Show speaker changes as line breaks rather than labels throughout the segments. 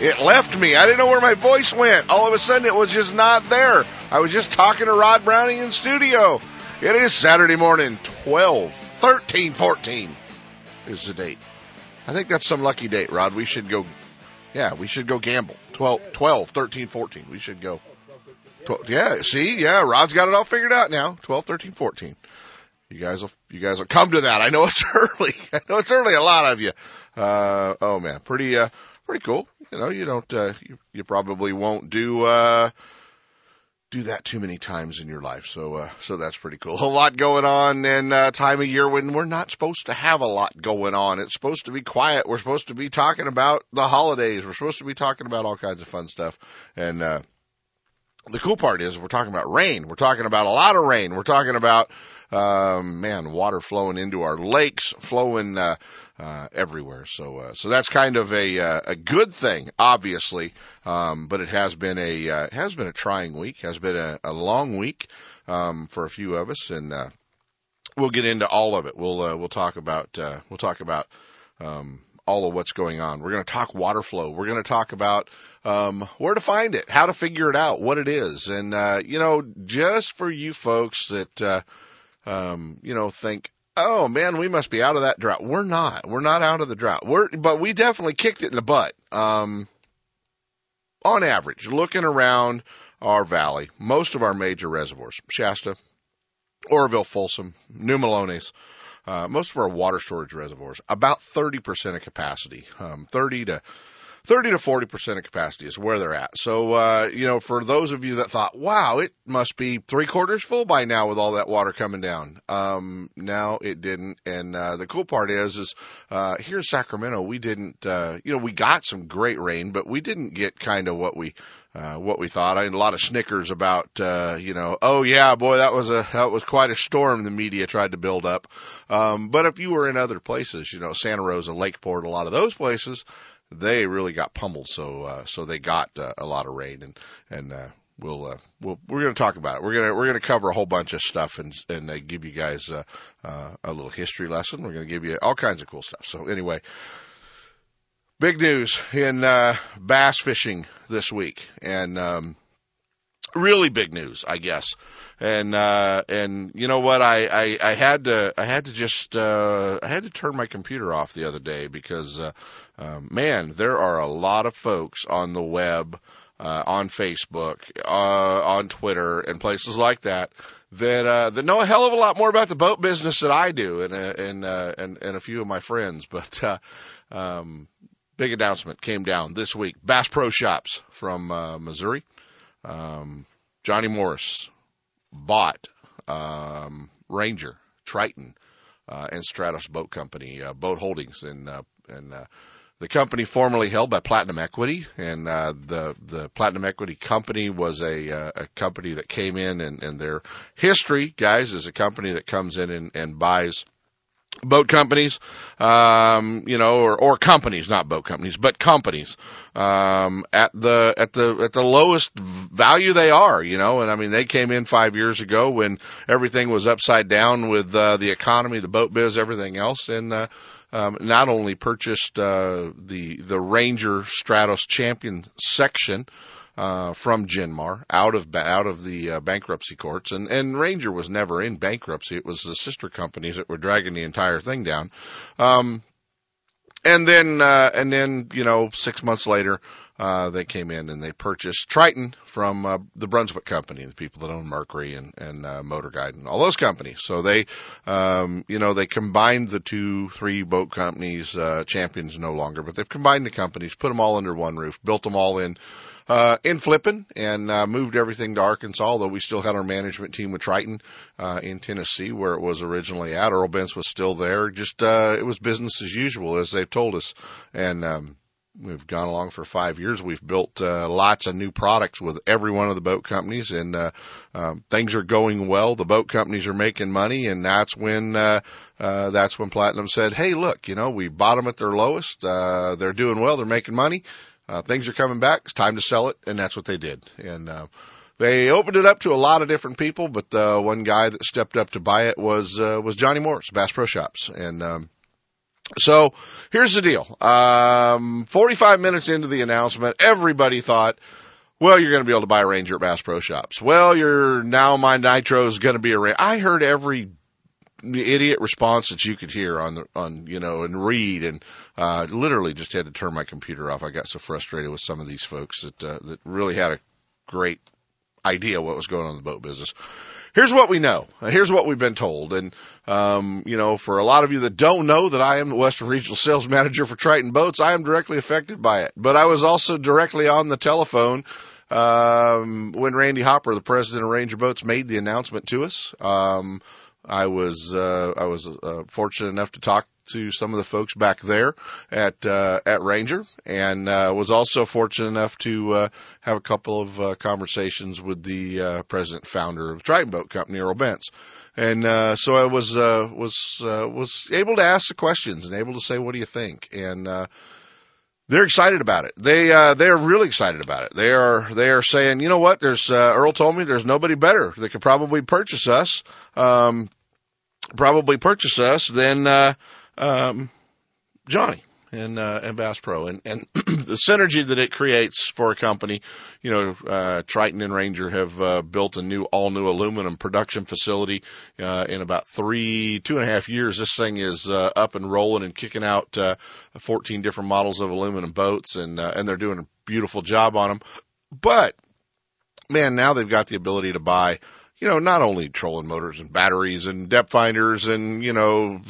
it left me. I didn't know where my voice went. All of a sudden, it was just not there. I was just talking to Rod Browning in studio. It is Saturday morning, 12, 13, 14 is the date. I think that's some lucky date, Rod. We should go, yeah, we should go gamble. 12, 12 13, 14. We should go. 12, yeah, see, yeah, Rod's got it all figured out now. 12, 13, 14. You guys will, you guys will come to that. I know it's early. I know it's early. A lot of you. Uh, oh man, pretty, uh, pretty cool. You know, you don't, uh, you, you probably won't do, uh, do that too many times in your life. So, uh, so that's pretty cool. A lot going on in uh, time of year when we're not supposed to have a lot going on. It's supposed to be quiet. We're supposed to be talking about the holidays. We're supposed to be talking about all kinds of fun stuff. And, uh, the cool part is we're talking about rain. We're talking about a lot of rain. We're talking about, um, man, water flowing into our lakes, flowing, uh, uh, everywhere. So, uh, so that's kind of a, uh, a good thing, obviously. Um, but it has been a, uh, has been a trying week, has been a, a long week, um, for a few of us. And, uh, we'll get into all of it. We'll, uh, we'll talk about, uh, we'll talk about, um, all of what's going on. We're going to talk water flow. We're going to talk about um, where to find it, how to figure it out, what it is, and uh, you know, just for you folks that uh, um, you know think, oh man, we must be out of that drought. We're not. We're not out of the drought. We're, but we definitely kicked it in the butt. Um, on average, looking around our valley, most of our major reservoirs, Shasta, Oroville, Folsom, New Melones, uh, most of our water storage reservoirs, about 30% of capacity, um, 30 to 30 to 40% of capacity is where they're at. So, uh, you know, for those of you that thought, wow, it must be three quarters full by now with all that water coming down. Um, now it didn't. And, uh, the cool part is, is, uh, here in Sacramento, we didn't, uh, you know, we got some great rain, but we didn't get kind of what we, uh, what we thought. I had a lot of snickers about, uh, you know, oh yeah, boy, that was a, that was quite a storm the media tried to build up. Um, but if you were in other places, you know, Santa Rosa, Lakeport, a lot of those places, they really got pummeled. So, uh, so they got uh, a lot of rain and, and, uh, we'll, uh, we'll, we're going to talk about it. We're to, we're to cover a whole bunch of stuff and, and uh, give you guys, uh, uh, a little history lesson. We're going to give you all kinds of cool stuff. So anyway, big news in, uh, bass fishing this week and, um, really big news, I guess. And, uh, and you know what? I, I, I had to, I had to just, uh, I had to turn my computer off the other day because, uh, um, man, there are a lot of folks on the web, uh, on Facebook, uh, on Twitter, and places like that that uh, that know a hell of a lot more about the boat business than I do, and uh, and uh, and and a few of my friends. But uh, um, big announcement came down this week: Bass Pro Shops from uh, Missouri. Um, Johnny Morris bought um, Ranger, Triton, uh, and Stratos Boat Company, uh, Boat Holdings, and uh, and uh, the company formerly held by Platinum Equity, and uh, the the Platinum Equity company was a uh, a company that came in, and, and their history, guys, is a company that comes in and, and buys boat companies, um, you know, or, or companies, not boat companies, but companies, um, at the, at the, at the lowest value they are, you know, and I mean, they came in five years ago when everything was upside down with, uh, the economy, the boat biz, everything else. And, uh, um, not only purchased, uh, the, the Ranger Stratos champion section, uh, from Genmar out of out of the uh, bankruptcy courts, and and Ranger was never in bankruptcy. It was the sister companies that were dragging the entire thing down. Um, and then uh, and then you know six months later, uh, they came in and they purchased Triton from uh, the Brunswick company, the people that own Mercury and and uh, Motor Guide and all those companies. So they, um, you know, they combined the two, three boat companies, uh, champions no longer, but they've combined the companies, put them all under one roof, built them all in uh, in Flippin and uh, moved everything to Arkansas, although we still had our management team with Triton uh, in Tennessee where it was originally at. Earl Bentz was still there. Just uh, it was business as usual, as they've told us. And um, we've gone along for five years. We've built uh, lots of new products with every one of the boat companies, and uh, um, things are going well. The boat companies are making money, and that's when uh, uh, that's when Platinum said, "Hey, look, you know, we bought them at their lowest. Uh, they're doing well. They're making money. Uh, things are coming back. It's time to sell it." And that's what they did. And uh, they opened it up to a lot of different people, but the one guy that stepped up to buy it was uh, was Johnny Morris, Bass Pro Shops, and um, so here's the deal. Um, 45 minutes into the announcement, everybody thought, well, you're going to be able to buy a Ranger at Bass Pro Shops. Well, you're now my Nitro is going to be a Ranger. I heard every idiot response that you could hear on the on you know and read and uh literally just had to turn my computer off. I got so frustrated with some of these folks that uh, that really had a great idea what was going on in the boat business here's what we know. Here's what we've been told. And, um, you know, for a lot of you that don't know that I am the Western Regional Sales Manager for Triton Boats, I am directly affected by it. But I was also directly on the telephone um, when Randy Hopper, the president of Ranger Boats, made the announcement to us. Um, I was uh, I was uh, fortunate enough to talk to some of the folks back there at uh, at Ranger, and uh, was also fortunate enough to uh, have a couple of uh, conversations with the uh, president founder of Triton Boat Company, Earl Bentz. And uh, so I was uh, was uh, was able to ask the questions and able to say, "What do you think?" And uh, they're excited about it. They uh, they are really excited about it. They are they are saying, you know what? There's uh, Earl told me there's nobody better that could probably purchase us, um, probably purchase us than uh, um, Johnny and uh, and Bass Pro, and and the synergy that it creates for a company. You know, uh, Triton and Ranger have uh, built a new all new aluminum production facility uh, in about three two and a half years. This thing is uh, up and rolling and kicking out uh, 14 different models of aluminum boats, and uh, and they're doing a beautiful job on them. But man, now they've got the ability to buy you know, not only trolling motors and batteries and depth finders and, you know,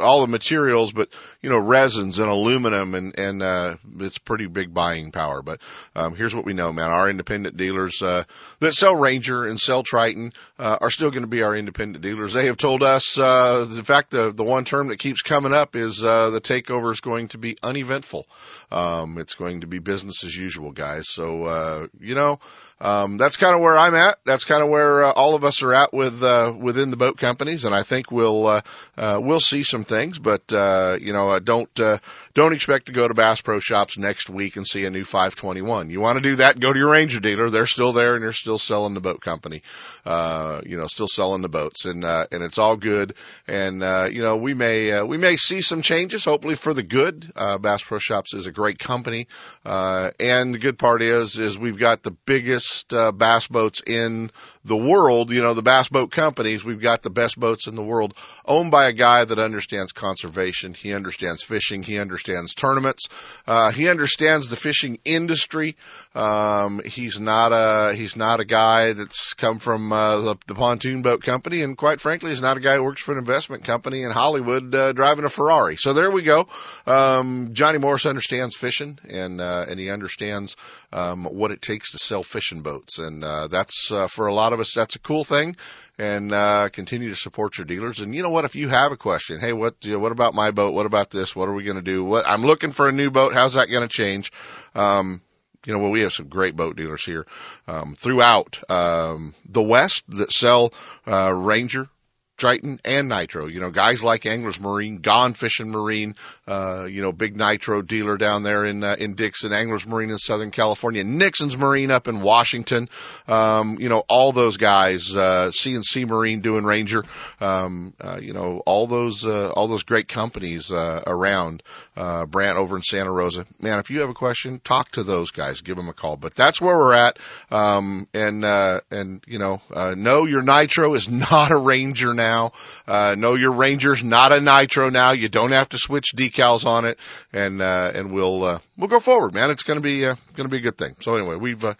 all the materials, but, you know, resins and aluminum and, and, uh, it's pretty big buying power. But, um, here's what we know, man. Our independent dealers, uh, that sell Ranger and sell Triton, uh, are still going to be our independent dealers. They have told us, uh, in fact, the, the one term that keeps coming up is, uh, the takeover is going to be uneventful. Um, it's going to be business as usual, guys. So, uh, you know, um, that's kind of where I'm at. That's kind of where uh, all of us are at with uh, within the boat companies, and I think we'll uh, uh, we'll see some things. But uh, you know, uh, don't uh, don't expect to go to Bass Pro Shops next week and see a new 521. You want to do that? Go to your Ranger dealer. They're still there, and they're still selling the boat company. Uh, you know, still selling the boats, and uh, and it's all good. And uh, you know, we may uh, we may see some changes, hopefully for the good. Uh, Bass Pro Shops is a great company, uh, and the good part is is we've got the biggest uh, bass boats in the world, you know, the bass boat companies, we've got the best boats in the world owned by a guy that understands conservation. He understands fishing. He understands tournaments. Uh, he understands the fishing industry. Um, he's not a, he's not a guy that's come from, uh, the, the pontoon boat company. And quite frankly, he's not a guy who works for an investment company in Hollywood, uh, driving a Ferrari. So there we go. Um, Johnny Morris understands fishing and, uh, and he understands, um, what it takes to sell fishing boats. And, uh, that's, uh, for a lot of us, that's a cool thing. And uh, continue to support your dealers. And you know what? If you have a question, hey, what you know, what about my boat? What about this? What are we going to do? What I'm looking for a new boat. How's that going to change? Um, you know, well, we have some great boat dealers here um, throughout um, the West that sell uh, Ranger Triton and Nitro. You know, guys like Anglers Marine, Gone Fishing Marine, uh, you know, big Nitro dealer down there in uh, in Dixon, Anglers Marine in Southern California, Nixon's Marine up in Washington. Um, you know, all those guys, uh, CNC Marine doing Ranger. Um, uh, you know, all those uh, all those great companies uh, around. Uh, Brant over in Santa Rosa. Man, if you have a question, talk to those guys. Give them a call. But that's where we're at. Um, and uh, and you know, uh, no, your Nitro is not a Ranger now now. Uh, know your Ranger's not a Nitro now. You don't have to switch decals on it, and uh, and we'll uh, we'll go forward, man. It's gonna be uh, gonna be a good thing. So anyway, we've uh,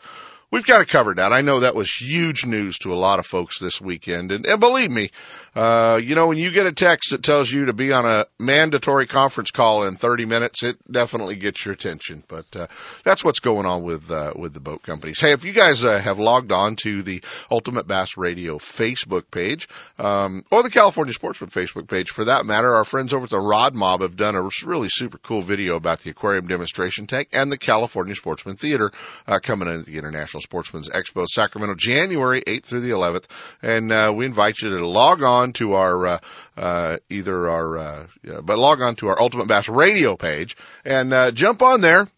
we've got of covered that. I know that was huge news to a lot of folks this weekend. And, and believe me, uh, you know, when you get a text that tells you to be on a mandatory conference call in 30 minutes, it definitely gets your attention. But, uh, that's what's going on with, uh, with the boat companies. Hey, if you guys, uh, have logged on to the Ultimate Bass Radio Facebook page, um, or the California Sportsman Facebook page for that matter, our friends over at the Rod Mob have done a really super cool video about the aquarium demonstration tank and the California Sportsman Theater, uh, coming in at the International Sportsman's Expo Sacramento, January 8th through the 11th. And, uh, we invite you to log on to our, uh, uh, either our, uh, yeah, but log on to our Ultimate Bass Radio page and, uh, jump on there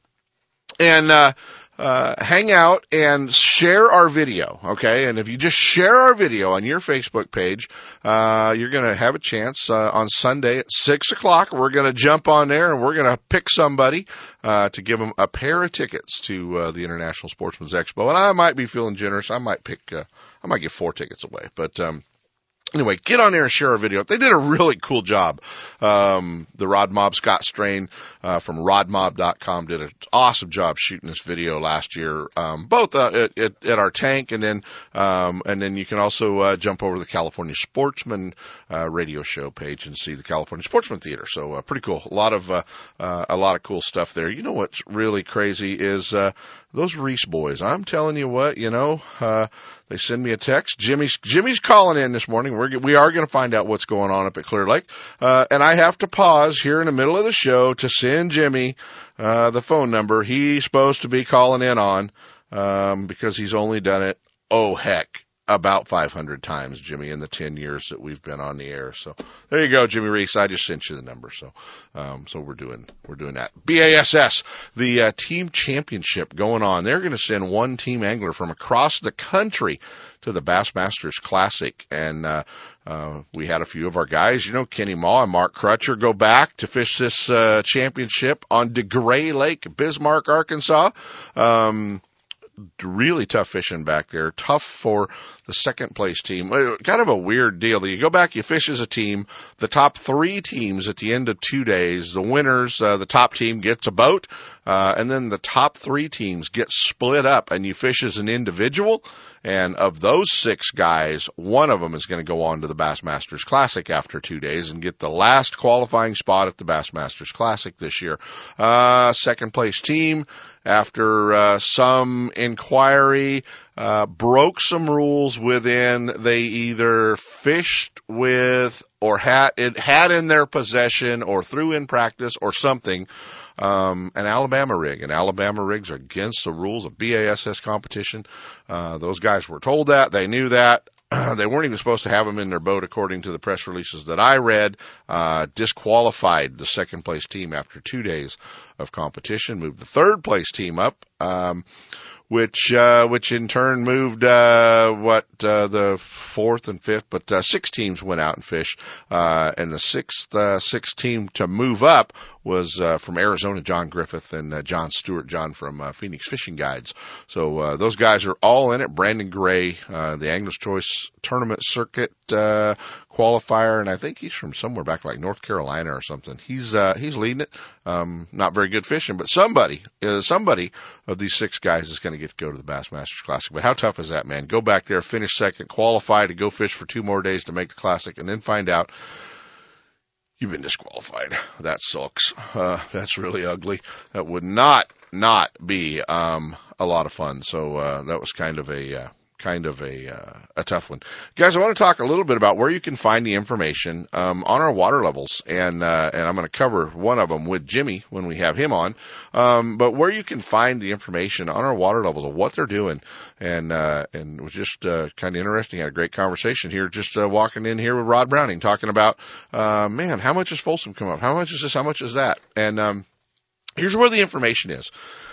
and, uh, uh, hang out and share our video, okay? And if you just share our video on your Facebook page, uh, you're going to have a chance uh, on Sunday at six o'clock. We're going to jump on there and we're going to pick somebody uh, to give them a pair of tickets to uh, the International Sportsman's Expo. And I might be feeling generous. I might pick. Uh, I might give four tickets away, but. Um, Anyway, get on there and share our video. They did a really cool job. Um, the Rod Mob Scott Strain uh, from rodmob.com did an awesome job shooting this video last year, um, both uh, at, at, our tank and then um, and then you can also uh, jump over to the California Sportsman uh, radio show page and see the California Sportsman Theater. So uh, pretty cool. A lot of uh, uh, a lot of cool stuff there. You know what's really crazy is uh, those Reese boys. I'm telling you what, you know. Uh, they send me a text. Jimmy's Jimmy's calling in this morning. We're we are going to find out what's going on up at Clear Lake, uh, and I have to pause here in the middle of the show to send Jimmy uh, the phone number he's supposed to be calling in on um, because he's only done it. Oh heck, about 500 times, Jimmy, in the 10 years that we've been on the air. So there you go, Jimmy Reese. I just sent you the number. So, um, so we're doing, we're doing that. BASS, the uh, team championship going on. They're going to send one team angler from across the country to the Bassmasters Classic. And, uh, uh, we had a few of our guys, you know, Kenny Maw and Mark Crutcher go back to fish this, uh, championship on DeGray Lake, Bismarck, Arkansas. Um, really tough fishing back there. Tough for the second place team. Uh, kind of a weird deal. You go back, you fish as a team. The top three teams at the end of two days, the winners, uh, the top team gets a boat, uh, and then the top three teams get split up and you fish as an individual. And of those six guys, one of them is going to go on to the Bassmasters Classic after two days and get the last qualifying spot at the Bassmasters Classic this year. Uh, second place team, after uh, some inquiry, uh, broke some rules within they either fished with or had it had in their possession or threw in practice or something um, an Alabama rig. And Alabama rigs are against the rules of BASS competition. Uh, those guys were told that. They knew that. they weren't even supposed to have them in their boat, according to the press releases that I read. Uh, disqualified the second place team after two days of competition. Moved the third place team up. Um, which uh, which in turn moved uh, what uh, the fourth and fifth, but uh, six teams went out and fished, uh, and the sixth uh, sixth team to move up was uh, from Arizona, John Griffith and uh, John Stewart, John from uh, Phoenix Fishing Guides. So uh, those guys are all in it. Brandon Gray, uh, the Anglers Choice Tournament Circuit uh, qualifier, and I think he's from somewhere back like North Carolina or something. He's uh, he's leading it. Um, not very good fishing, but somebody uh, somebody of these six guys is going to get to go to the Bassmasters Classic. But how tough is that, man? Go back there, finish second, qualify to go fish for two more days to make the Classic, and then find out you've been disqualified. That sucks. Uh, that's really ugly. That would not not be um, a lot of fun. So uh, that was kind of a uh, kind of a uh, a tough one, guys. I want to talk a little bit about where you can find the information um, on our water levels, and uh, and I'm going to cover one of them with Jimmy when we have him on. Um, but where you can find the information on our water levels of what they're doing, and uh, and it was just uh, kind of interesting. I had a great conversation here, just uh, walking in here with Rod Browning, talking about, uh, man, how much is Folsom come up? How much is this? How much is that? And um, here's where the information is.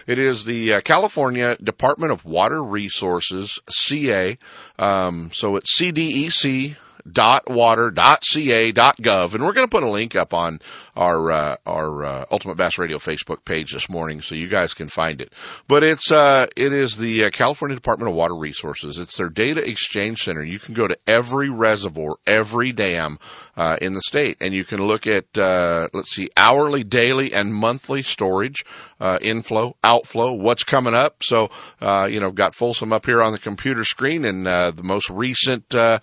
It is the uh, California Department of Water Resources, CA. Um, so it's CDEC dot water dot ca dot gov and we're going to put a link up on our uh, our uh, ultimate bass radio facebook page this morning so you guys can find it but it's uh it is the uh, california department of water resources it's their data exchange center you can go to every reservoir every dam uh, in the state. And you can look at, uh, let's see, hourly, daily, and monthly storage, uh, inflow, outflow, what's coming up. So, uh, you know, got Folsom up here on the computer screen and, uh, the most recent, the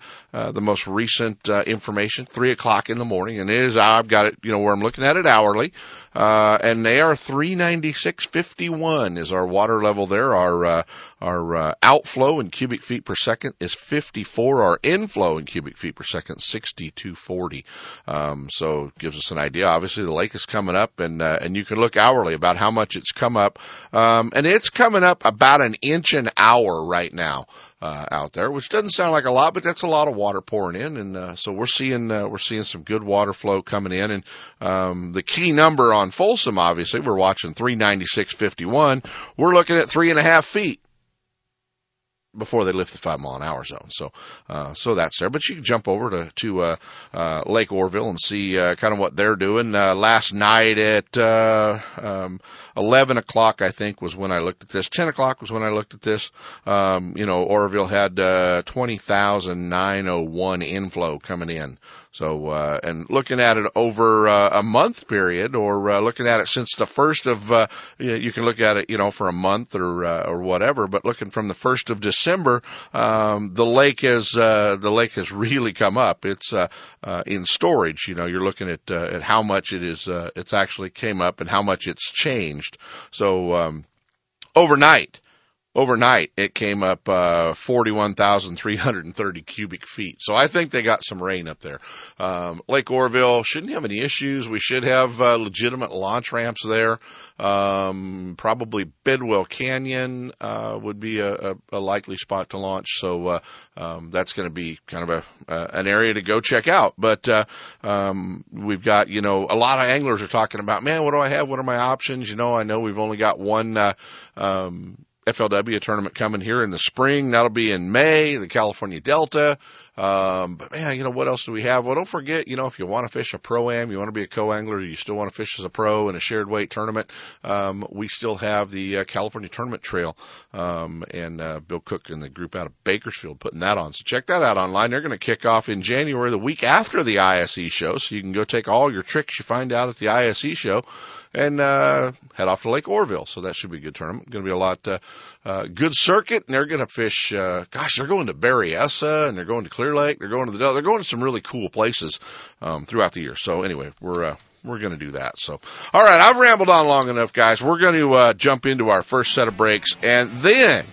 most recent, information, three o'clock in the morning. And it is, I've got it, you know, where I'm looking at it hourly. Uh, and they are 396.51 is our water level there. Our, uh, our, uh, outflow in cubic feet per second is 54. Our inflow in cubic feet per second, 6240. Um, so gives us an idea. Obviously the lake is coming up and, uh, and you can look hourly about how much it's come up. Um, and it's coming up about an inch an hour right now uh, out there, which doesn't sound like a lot, but that's a lot of water pouring in, and uh, so we're seeing uh, we're seeing some good water flow coming in. And um, the key number on Folsom, obviously, we're watching 396.51. We're looking at three and a half feet before they lift the five mile an hour zone. So, uh, so that's there. But you can jump over to, to, uh, uh, Lake Oroville and see, uh, kind of what they're doing. Uh, last night at, uh, um, 11 o'clock, I think, was when I looked at this. 10 o'clock was when I looked at this. Um, you know, Oroville had, uh, 20,901 inflow coming in. So, uh, and looking at it over uh, a month period or uh, looking at it since the first of, uh, you can look at it, you know, for a month or, uh, or whatever, but looking from the first of December, um, the lake has, uh, the lake has really come up. It's, uh, uh, in storage, you know, you're looking at, uh, at how much it is, uh, it's actually came up and how much it's changed. So, um, overnight, overnight it came up uh 41,330 cubic feet. So I think they got some rain up there. Um Lake Oroville shouldn't have any issues. We should have uh, legitimate launch ramps there. Um probably Bidwell Canyon uh would be a, a, a likely spot to launch. So uh um that's going to be kind of a an area to go check out. But uh um we've got, you know, a lot of anglers are talking about, man, what do I have? What are my options? You know, I know we've only got one uh um FLW tournament coming here in the spring. That'll be in May, the California Delta. Um, but man, you know, what else do we have? Well, don't forget, you know, if you want to fish a pro-am, you want to be a co-angler, you still want to fish as a pro in a shared weight tournament, um, we still have the uh, California Tournament Trail, um, and, uh, Bill Cook and the group out of Bakersfield putting that on. So check that out online. They're going to kick off in January, the week after the ISE show. So you can go take all your tricks you find out at the ISE show and, uh, head off to Lake Oroville. So that should be a good tournament. Going to be a lot, uh, uh, good circuit and they're going to fish, uh, gosh, they're going to Berryessa and they're going to Clear Lake. They're going to the. They're going to some really cool places, um, throughout the year. So anyway, we're, uh, we're going to do that. So, all right, I've rambled on long enough, guys. We're going to uh, jump into our first set of breaks, and then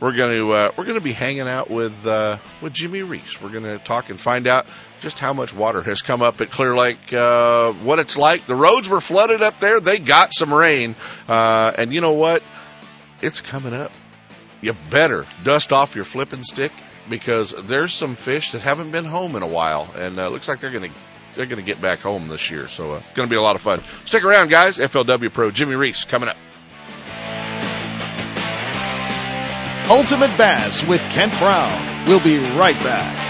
we're going to uh, we're going to be hanging out with uh, with Jimmy Reese. We're going to talk and find out just how much water has come up at Clear Lake, uh, what it's like. The roads were flooded up there. They got some rain, uh, and you know what? It's coming up. You better dust off your flipping stick because there's some fish that haven't been home in a while, and uh, looks like they're going to they're going to get back home this year. So uh, it's going to be a lot of fun. Stick around, guys. FLW Pro Jimmy Reese coming up.
Ultimate Bass with Kent Brown. We'll be right back.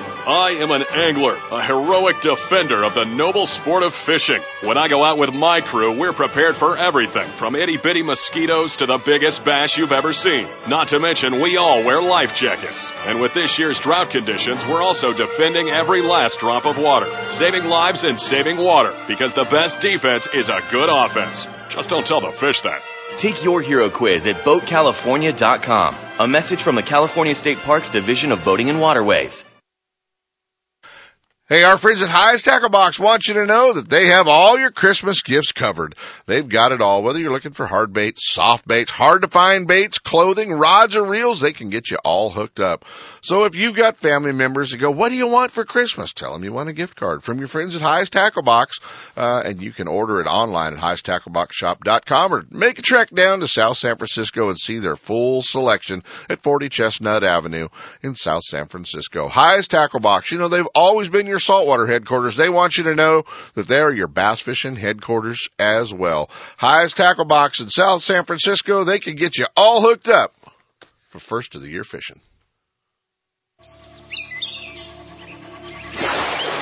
I am an angler, a heroic defender of the noble sport of fishing. When I go out with my crew, we're prepared for everything from itty bitty mosquitoes to the biggest bass you've ever seen. Not to mention, we all wear life jackets. And with this year's drought conditions, we're also defending every last drop of water, saving lives and saving water, because the best defense is a good offense. Just don't tell the fish that.
Take your hero quiz at BoatCalifornia.com. A message from the California State Parks Division of Boating and Waterways.
Hey, our friends at Highest Tackle Box want you to know that they have all your Christmas gifts covered. They've got it all. Whether you're looking for hard baits, soft baits, hard to find baits, clothing, rods, or reels, they can get you all hooked up. So if you've got family members that go, what do you want for Christmas? Tell them you want a gift card from your friends at Highest Tackle Box, uh, and you can order it online at highesttackleboxshop.com or make a trek down to South San Francisco and see their full selection at 40 Chestnut Avenue in South San Francisco. Highest Tackle Box, you know, they've always been your saltwater headquarters. They want you to know that they are your bass fishing headquarters as well. Highest Tackle Box in South San Francisco, they can get you all hooked up for first of the year fishing.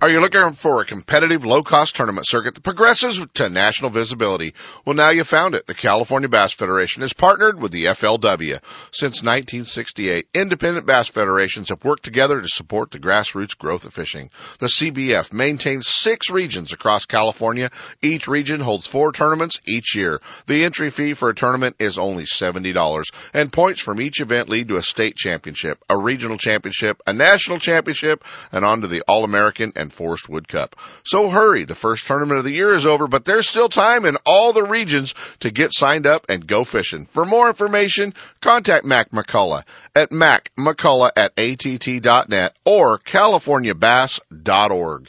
Are you looking for a competitive, low-cost tournament circuit that progresses to national visibility? Well, now you found it. The California Bass Federation has partnered with the FLW. Since 1968, independent bass federations have worked together to support the grassroots growth of fishing. The CBF maintains six regions across California. Each region holds four tournaments each year. The entry fee for a tournament is only $70, and points from each event lead to a state championship, a regional championship, a national championship, and on to the All-American and Forrest Wood Cup. So hurry, the first tournament of the year is over, but there's still time in all the regions to get signed up and go fishing. For more information, contact Mac McCullough at macmccullough at att.net or californiabass.org.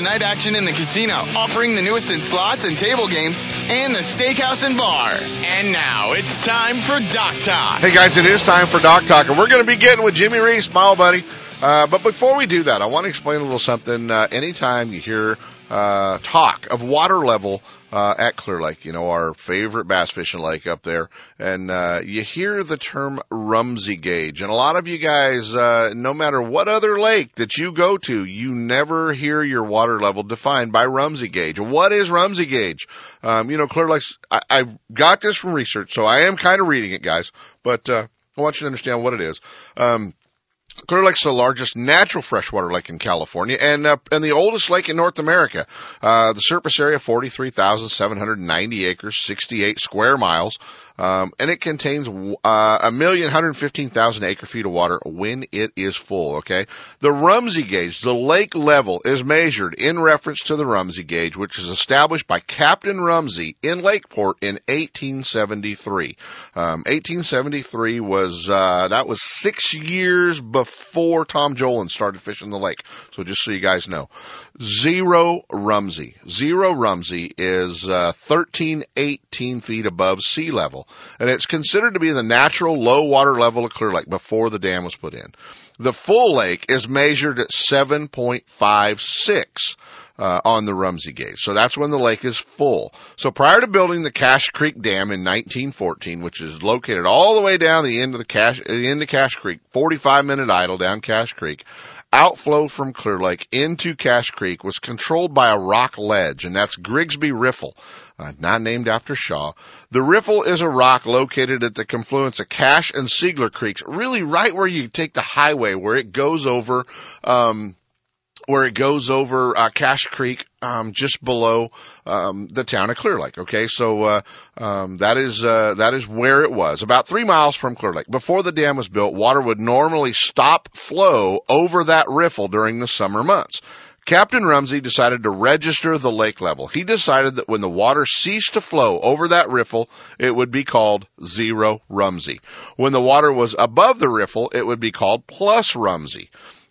night action in the casino, offering the newest in slots and table games, and the steakhouse and bar. And now it's time for Dock Talk.
Hey guys, it is time for Dock Talk, and we're going to be getting with Jimmy Reese, smile buddy. Uh, but before we do that, I want to explain a little something. Uh, anytime you hear uh, talk of water level uh, at Clear Lake, you know our favorite bass fishing lake up there, and uh, you hear the term Rumsey gauge, and a lot of you guys, uh, no matter what other lake that you go to, you never hear your water level defined by Rumsey gauge. What is Rumsey gauge? Um, you know, Clear Lake's. I, I got this from research, so I am kind of reading it, guys, but uh, I want you to understand what it is. Um, Clear Lake's the largest natural freshwater lake in California and uh, and the oldest lake in North America. Uh, the surface area 43,790 acres, 68 square miles. Um, and it contains uh, a million hundred fifteen thousand acre feet of water when it is full. Okay, the Rumsey gauge, the lake level, is measured in reference to the Rumsey gauge, which is established by Captain Rumsey in Lakeport in 1873. Um, 1873 was uh, that was six years before Tom Jolin started fishing the lake. So just so you guys know, zero Rumsey, zero Rumsey is uh, 13, 18 feet above sea level and it's considered to be the natural low water level of Clear Lake before the dam was put in. The full lake is measured at 7.56 uh, on the Rumsey gauge. So that's when the lake is full. So prior to building the Cache Creek Dam in 1914, which is located all the way down the end of the Cache, the end of Cache Creek, 45 minute idle down Cache Creek, outflow from Clear Lake into Cache Creek was controlled by a rock ledge, and that's Grigsby Riffle, uh, not named after Shaw. The Riffle is a rock located at the confluence of Cache and Seigler Creeks, really right where you take the highway, where it goes over, um, where it goes over uh, Cache Creek, um, just below um, the town of Clear Lake. Okay, so uh, um, that is uh, that is where it was, about three miles from Clear Lake. Before the dam was built, water would normally stop flow over that riffle during the summer months. Captain Rumsey decided to register the lake level. He decided that when the water ceased to flow over that riffle, it would be called zero Rumsey. When the water was above the riffle, it would be called plus Rumsey.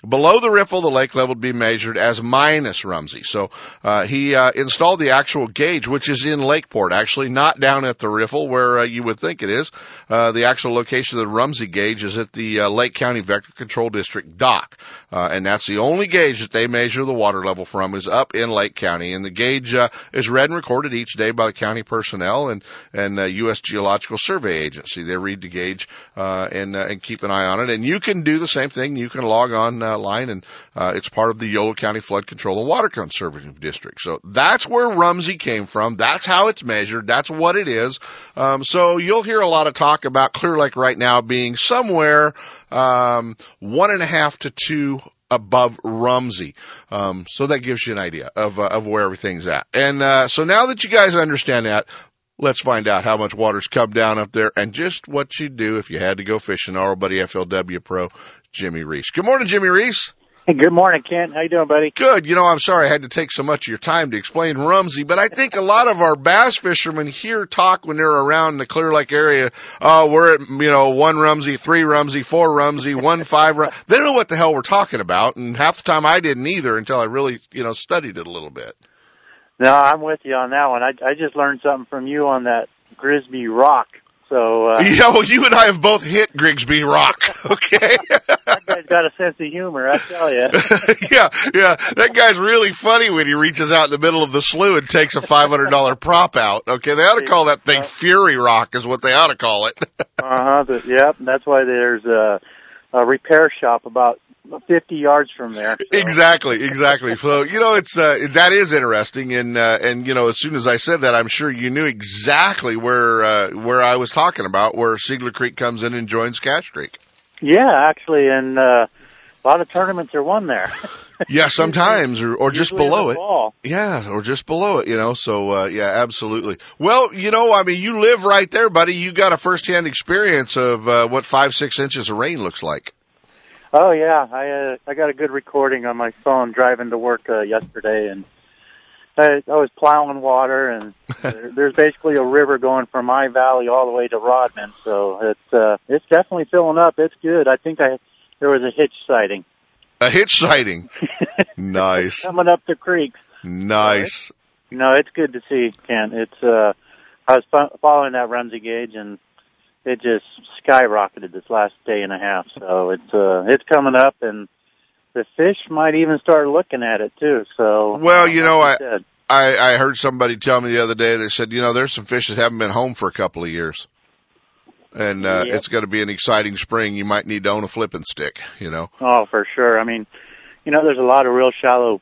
Below the riffle, the lake level would be measured as minus Rumsey. So uh, he uh, installed the actual gauge, which is in Lakeport, actually not down at the riffle where uh, you would think it is. Uh, the actual location of the Rumsey gauge is at the uh, Lake County Vector Control District dock, uh, and that's the only gauge that they measure the water level from is up in Lake County. And the gauge is read and recorded each day by the county personnel and and U.S. Geological Survey Agency. They read the gauge and and keep an eye on it. And you can do the same thing. You can log on line, and uh, it's part of the Yolo County Flood Control and Water Conservative District. So that's where Rumsey came from. That's how it's measured. That's what it is. Um, so you'll hear a lot of talk about Clear Lake right now being somewhere um, one and a half to two above Rumsey. Um, so that gives you an idea of uh, of where everything's at. And uh, so now that you guys understand that, let's find out how much water's come down up there and just what you'd do if you had to go fishing. Our buddy FLW Pro Jimmy Reese. Good morning, Jimmy Reese.
Hey, good morning, Kent. How you doing, buddy?
Good. You know, I'm sorry I had to take so much of your time to explain Rumsey, but I think a lot of our bass fishermen here talk when they're around the Clear Lake area. Oh, we're at, you know, one Rumsey, three Rumsey, four Rumsey, one five. Rum-. They don't know what the hell we're talking about, and half the time I didn't either until I really, you know, studied it a little bit.
No, I'm with you on that one. I I just learned something from you on that Grigsby Rock so uh,
yeah, well, you and I have both hit Grigsby Rock. Okay,
that guy's got a sense of humor, I tell you.
yeah, yeah, that guy's really funny when he reaches out in the middle of the slough and takes a five hundred dollar prop out. Okay, they ought to call that thing Fury Rock, is what they ought to call it.
uh huh. Yep, and that's why there's a, a repair shop about 50 yards from there. So.
Exactly, exactly. So, you know, it's, uh, that is interesting. And, uh, and, you know, as soon as I said that, I'm sure you knew exactly where, uh, where I was talking about, where Seigler Creek comes in and joins Cache Creek.
Yeah, actually, and, uh, a lot of tournaments are won there.
yeah, sometimes, or, or just below it. Yeah, or just below it, you know, so, uh, yeah, absolutely. Well, you know, I mean, you live right there, buddy. You got a first-hand experience of, uh, what five, six inches of rain looks like.
Oh yeah, I uh, I got a good recording on my phone driving to work uh, yesterday, and I, I was plowing water, and there, there's basically a river going from my valley all the way to Rodman, so it's uh, it's definitely filling up. It's good. I think I there was a hitch sighting.
A hitch sighting. nice.
Coming up the creek.
Nice.
No, it's good to see, Ken. It's uh, I was following that Rumsey gauge, and it just skyrocketed this last day and a half. So it's uh it's coming up and the fish might even start looking at it too. So
Well, you know, I I I heard somebody tell me the other day they said, you know, there's some fish that haven't been home for a couple of years. And uh yep. it's going to be an exciting spring. You might need to own a flipping stick, you know.
Oh, for sure. I mean, you know, there's a lot of real shallow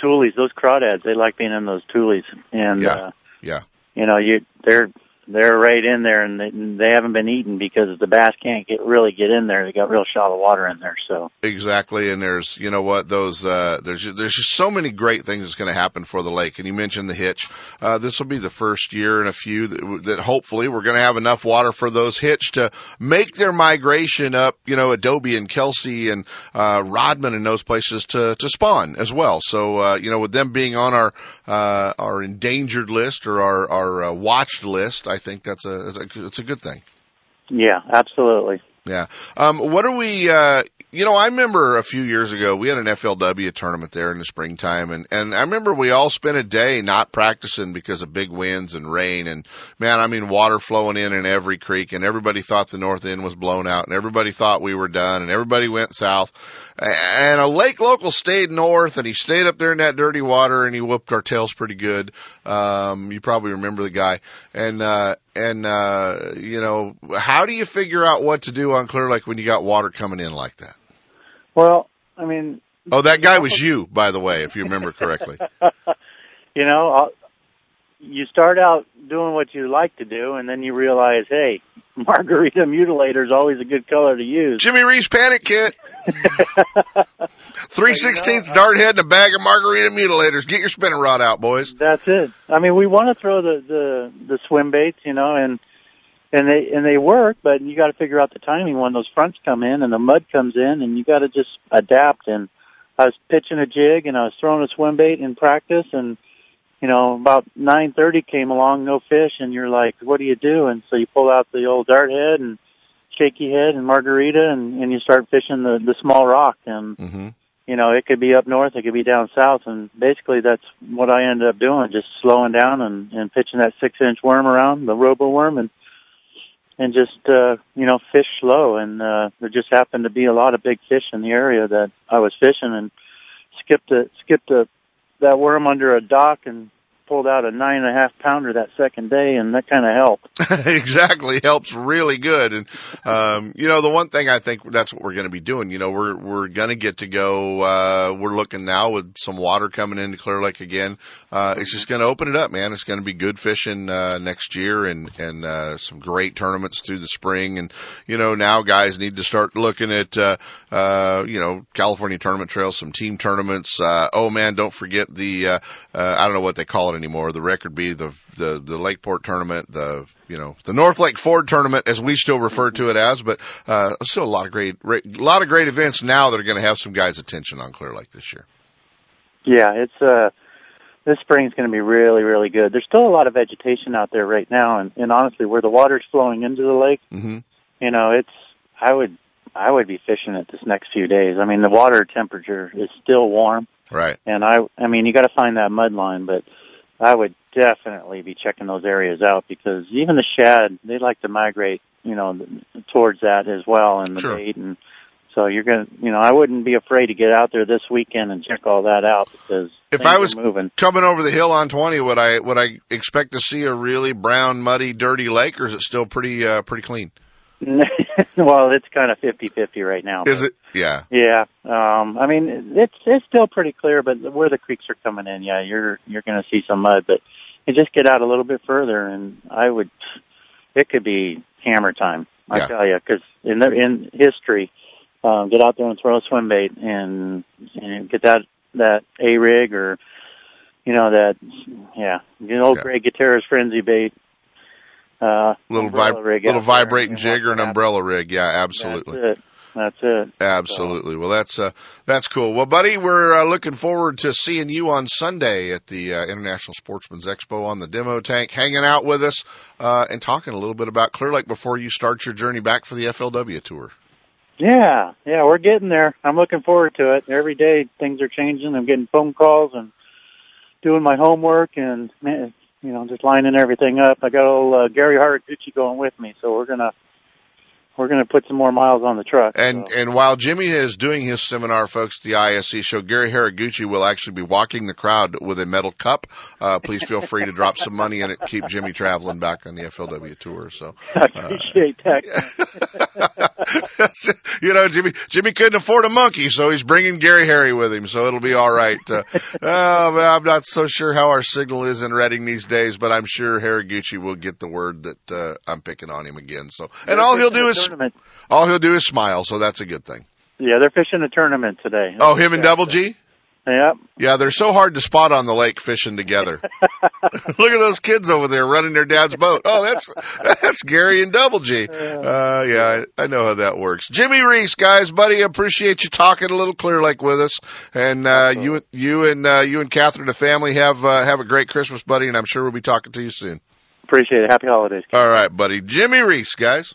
tules. Those crawdads, they like being in those tules and
yeah.
uh
yeah.
You know, you they're they're right in there and they, they haven't been eaten because the bass can't get really get in there. They got real shallow water in there. So
exactly. And there's, you know what, those, uh, there's, there's just so many great things that's going to happen for the lake. And you mentioned the hitch. Uh, this will be the first year in a few that, that hopefully we're going to have enough water for those hitch to make their migration up, you know, Adobe and Kelsey and, uh, Rodman and those places to, to spawn as well. So, uh, you know, with them being on our, uh, our endangered list or our, our, uh, watched list, I think that's a it's a good thing.
Yeah, absolutely.
Yeah. Um, what are we? Uh, you know, I remember a few years ago we had an FLW tournament there in the springtime, and and I remember we all spent a day not practicing because of big winds and rain, and man, I mean water flowing in in every creek, and everybody thought the north end was blown out, and everybody thought we were done, and everybody went south, and a lake local stayed north, and he stayed up there in that dirty water, and he whooped our tails pretty good. Um, you probably remember the guy, and uh, and uh, you know, how do you figure out what to do on Clear Lake when you got water coming in like that?
Well, I mean.
Oh, that guy was you, by the way, if you remember correctly.
you know, I'll, you start out doing what you like to do, and then you realize, hey, margarita mutilator is always a good color to use.
Jimmy Reese panic kit. Three sixteenths you know, dart head and a bag of margarita mutilators. Get your spinning rod out, boys.
That's it. I mean, we want to throw the the the swim baits, you know, and and they and they work, but you got to figure out the timing when those fronts come in and the mud comes in, and you got to just adapt. And I was pitching a jig and I was throwing a swim bait in practice and you know, about 9:30 came along, no fish, and you're like, "What do you do?" And so you pull out the old dart head and shaky head and margarita, and and you start fishing the the small rock, and
Mm-hmm.
you know, it could be up north, it could be down south, and basically that's what I ended up doing, just slowing down and and pitching that six inch worm around the robo worm, and and just uh, you know fish slow, and uh, there just happened to be a lot of big fish in the area that I was fishing, and skipped a skipped a that worm under a dock and pulled out a nine and a half pounder that second day, and that kind of helped.
exactly helps really good. And um you know the one thing i think that's what we're going to be doing you know we're we're going to get to go uh we're looking now with some water coming into clear lake again. Uh it's just going to open it up man. It's going to be good fishing uh next year and and uh some great tournaments through the spring. And you know now guys need to start looking at uh uh you know california tournament trails some team tournaments. Uh oh man don't forget the uh, uh i don't know what they call it anymore the record be the the the lakeport tournament the you know the North Lake Ford tournament, as we still refer to it as, but uh, still a lot of great, a lot of great events now that are going to have some guys' attention on Clear Lake this year.
Yeah, it's uh this spring's going to be really, really good. There's still a lot of vegetation out there right now, and, and honestly, where the water's flowing into the lake,
Mm-hmm.
you know, it's I would I would be fishing it this next few days. I mean, the water temperature is still warm,
Right.
and I I mean, you got to find that mud line, but I would definitely be checking those areas out because even the shad they like to migrate, you know, towards that as well, and the
Sure.
bait and. So you're gonna, you know, I wouldn't be afraid to get out there this weekend and check all that out because
If I was
moving.
coming over the hill on 20, would I would I expect to see a really brown, muddy, dirty lake, or is it still pretty uh, pretty clean?
well, it's kind of fifty-fifty right now.
Is it? Yeah.
Yeah. Um I mean it's it's still pretty clear but where the creeks are coming in, yeah, you're you're going to see some mud, but you just get out a little bit further and I would it could be hammer time. I
Yeah.
tell you cuz in the, in history um get out there and throw a swim bait and and get that that A rig or you know that yeah, you know old
Yeah.
Greg Gutierrez frenzy bait uh
Little vib-
rig
little vibrating
and
jig or an umbrella rig. Yeah, absolutely.
That's it. That's it.
Absolutely. Well, that's uh, that's cool. Well, buddy, we're uh, looking forward to seeing you on Sunday at the uh, International Sportsman's Expo on the demo tank, hanging out with us uh, and talking a little bit about Clear Lake before you start your journey back for the FLW tour.
Yeah, yeah, we're getting there. I'm looking forward to it. Every day things are changing. I'm getting phone calls and doing my homework and man, you know, just lining everything up. I got old uh, Gary Haraguchi going with me, so we're gonna we're gonna put some more miles on the truck.
And
so.
and while Jimmy is doing his seminar, folks, the ISE show, Gary Haraguchi will actually be walking the crowd with a metal cup. Uh, please feel free to drop some money in it. Keep Jimmy traveling back on the FLW tour. So.
I appreciate that.
you know, Jimmy Jimmy couldn't afford a monkey, so he's bringing Gary Harry with him, so it'll be all right. Uh, uh, I'm not so sure how our signal is in Redding these days, but I'm sure Haraguchi will get the word that uh, I'm picking on him again. So, and all he'll do is
tournament.
all he'll do is smile, so that's a good thing.
Yeah, they're fishing a tournament today.
Oh, him and Double G.
Yep.
Yeah, they're so hard to spot on the lake fishing together. Look at those kids over there running their dad's boat. Oh, that's that's Gary and Double G. Uh, yeah, I, I know how that works. Jimmy Reese, guys, buddy, appreciate you talking a little Clear Lake with us. And uh, you you and uh, you and Catherine, the family, have uh, have a great Christmas, buddy. And I'm sure we'll be talking to you soon.
Appreciate it. Happy holidays.
All right, buddy. Jimmy Reese, guys.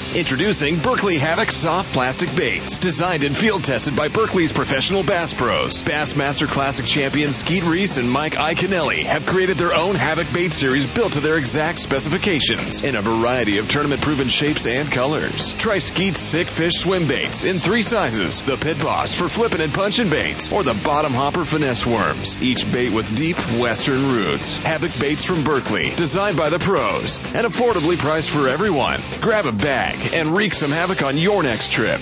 Introducing Berkley Havoc soft plastic baits, designed and field tested by Berkley's professional bass pros. Bassmaster Classic champions Skeet Reese and Mike Iaconelli have created their own Havoc bait series built to their exact specifications in a variety of tournament proven shapes and colors. Try Skeet's Sick Fish swim baits in three sizes. The Pit Boss for flipping and punching baits, or the Bottom Hopper finesse worms. Each bait with deep western roots. Havoc baits from Berkley, designed by the pros, and affordably priced for everyone. Grab a bag and wreak some havoc on your next trip.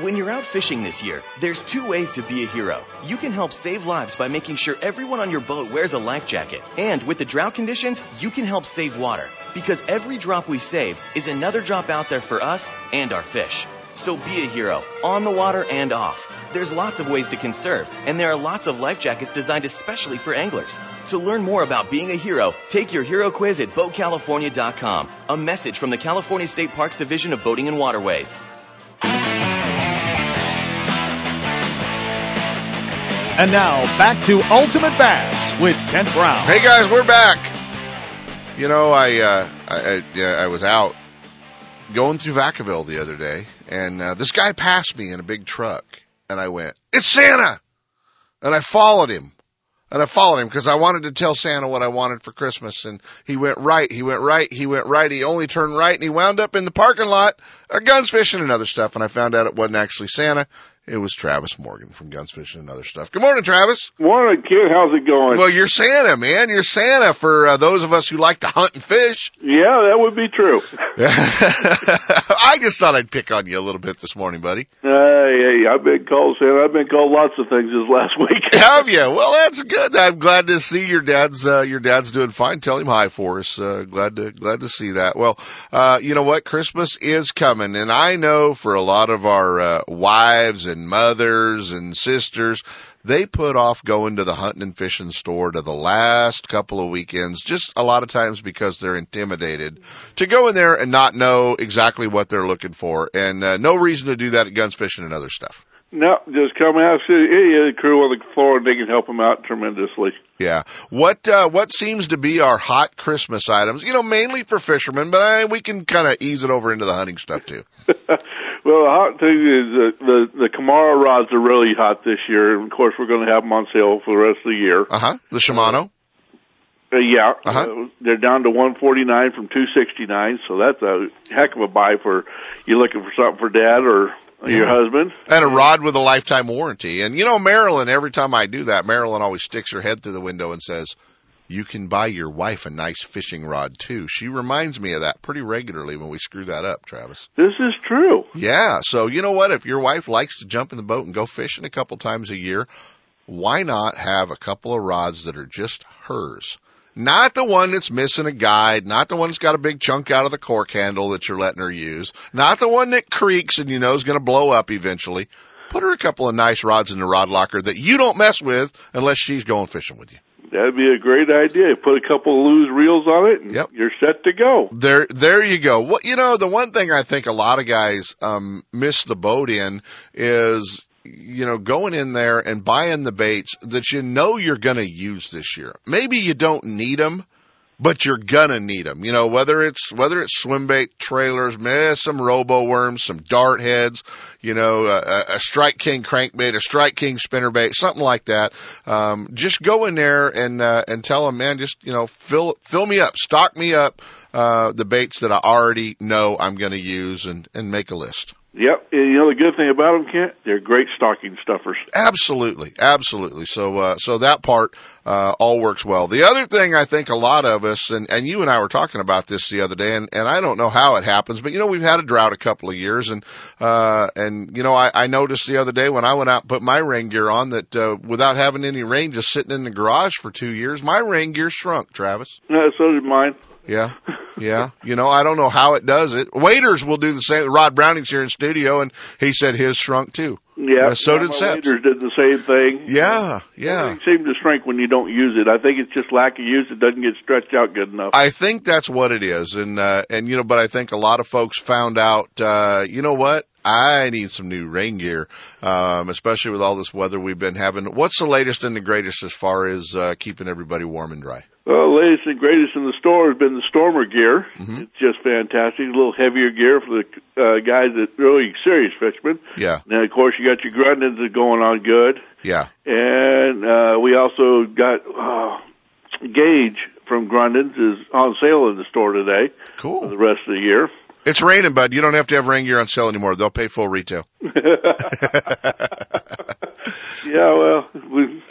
When you're out fishing this year, there's two ways to be a hero. You can help save lives by making sure everyone on your boat wears a life jacket. And with the drought conditions, you can help save water. Because every drop we save is another drop out there for us and our fish. So be a hero, on the water and off. There's lots of ways to conserve, and there are lots of life jackets designed especially for anglers. To learn more about being a hero, take your hero quiz at BoatCalifornia.com. A message from the California State Parks Division of Boating and Waterways.
And now back to Ultimate Bass with Kent Brown.
Hey guys, we're back. You know, I uh, I, I, yeah, I was out going through Vacaville the other day, and uh, this guy passed me in a big truck, and I went, "It's Santa!" And I followed him, and I followed him because I wanted to tell Santa what I wanted for Christmas. And he went right, he went right, he went right. He only turned right, and he wound up in the parking lot, uh, guns fishing and other stuff. And I found out it wasn't actually Santa. It was Travis Morgan from Guns Fishing and Other Stuff. Good morning, Travis.
Morning, kid. How's it going?
Well, you're Santa, man. You're Santa for uh, those of us who like to hunt and fish.
Yeah, that would be true.
I just thought I'd pick on you a little bit this morning, buddy.
Hey, hey, I've been called Santa. I've been called lots of things this last week.
Have you? Well, that's good. I'm glad to see your dad's uh, your dad's doing fine. Tell him hi for us. Uh, glad to glad to see that. Well, uh, you know what? Christmas is coming, and I know for a lot of our uh, wives and mothers and sisters, they put off going to the hunting and fishing store to the last couple of weekends, just a lot of times because they're intimidated to go in there and not know exactly what they're looking for. And uh, no reason to do that at guns fishing and other stuff.
No, just come ask any of the crew on the floor and they can help them out tremendously.
Yeah. What uh, what seems to be our hot Christmas items? You know, mainly for fishermen, but I, we can kind of ease it over into the hunting stuff too.
well, the hot thing is uh, the the Cumara rods are really hot this year, and of course we're going to have them on sale for the rest of the year.
Uh huh. The Shimano.
Uh, yeah,
Uh-huh.
uh, they're down to 149 from 269, so that's a heck of a buy for you looking for something for dad or your husband.
And a rod with a lifetime warranty. And you know, Marilyn, every time I do that, Marilyn always sticks her head through the window and says, you can buy your wife a nice fishing rod too. She reminds me of that pretty regularly when we screw that up, Travis.
This is true.
Yeah. So you know what? If your wife likes to jump in the boat and go fishing a couple times a year, why not have a couple of rods that are just hers? Not the one that's missing a guide, not the one that's got a big chunk out of the cork handle that you're letting her use, not the one that creaks and you know is going to blow up eventually. Put her a couple of nice rods in the rod locker that you don't mess with unless she's going fishing with you.
That'd be a great idea. Put a couple of loose reels on it, and
Yep.
you're set to go.
There, there you go. What you know, the one thing I think a lot of guys um, miss the boat in is you know going in there and buying the baits that you know you're going to use this year. Maybe you don't need them, but you're gonna need them. You know, whether it's whether it's swim bait trailers, meh, some robo worms, some dart heads, you know, a, a Strike King crankbait, a Strike King spinnerbait, something like that. Um, just go in there and uh, and tell them, man, just you know, fill fill me up, stock me up uh, the baits that I already know I'm going to use, and and make a list.
Yep. And you know the good thing about them, Kent? They're great stocking stuffers.
Absolutely, absolutely. So, uh, so that part uh, all works well. The other thing I think a lot of us, and and you and I were talking about this the other day, and and I don't know how it happens, but you know we've had a drought a couple of years, and uh, and you know I, I noticed the other day when I went out and put my rain gear on that uh, without having any rain, just sitting in the garage for two years, my rain gear shrunk. Travis.
Uh, so did mine.
Yeah. Yeah. You know, I don't know how it does it. Waders will do the same. Rod Browning's here in studio and he said his shrunk too.
Yeah.
Uh, so did Seps.
waders did the same thing.
Yeah. Yeah.
Everything seems to shrink when you don't use it. I think it's just lack of use. It doesn't get stretched out good enough.
I think that's what it is. And, uh, and, you know, but I think a lot of folks found out, uh, you know what? I need some new rain gear, um, especially with all this weather we've been having. What's the latest and the greatest as far as, uh, keeping everybody warm and dry?
Well, the latest and greatest in the store has been the Stormr gear.
Mhm.
It's just fantastic. A little heavier gear for the uh, guys that really serious fishermen.
Yeah.
And of course, you got your Grundens that are going on good.
Yeah.
And uh, we also got uh, Gage from Grundens is on sale in the store today for
Cool.
the rest of the year.
It's raining, bud. You don't have to have rain gear on sale anymore. They'll pay full retail.
Yeah, well, we,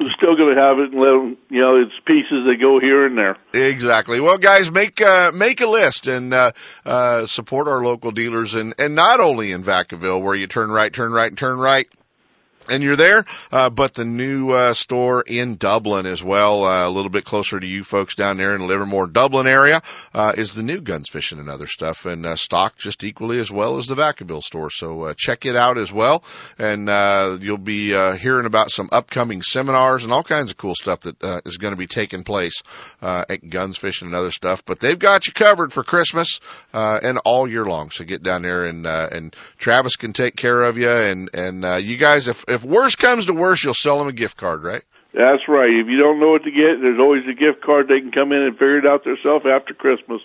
we're still going to have it and let them, you know, it's pieces that go here and there.
Exactly. Well, guys, make uh, make a list and uh, uh, support our local dealers, and and not only in Vacaville where you turn right, turn right, and turn right. And you're there, uh, but the new uh, store in Dublin as well, uh, a little bit closer to you folks down there in the Livermore, Dublin area, uh, is the new Guns Fishing and other stuff, and uh, stocked just equally as well as the Vacaville store. So uh, check it out as well, and uh, you'll be uh, hearing about some upcoming seminars and all kinds of cool stuff that uh, is going to be taking place uh, at Guns Fishing and other stuff. But they've got you covered for Christmas uh, and all year long. So get down there and uh, and Travis can take care of you, and and uh, you guys, if if worse comes to worse, you'll sell them a gift card, right?
That's right. If you don't know what to get, there's always a gift card. They can come in and figure it out themselves after Christmas.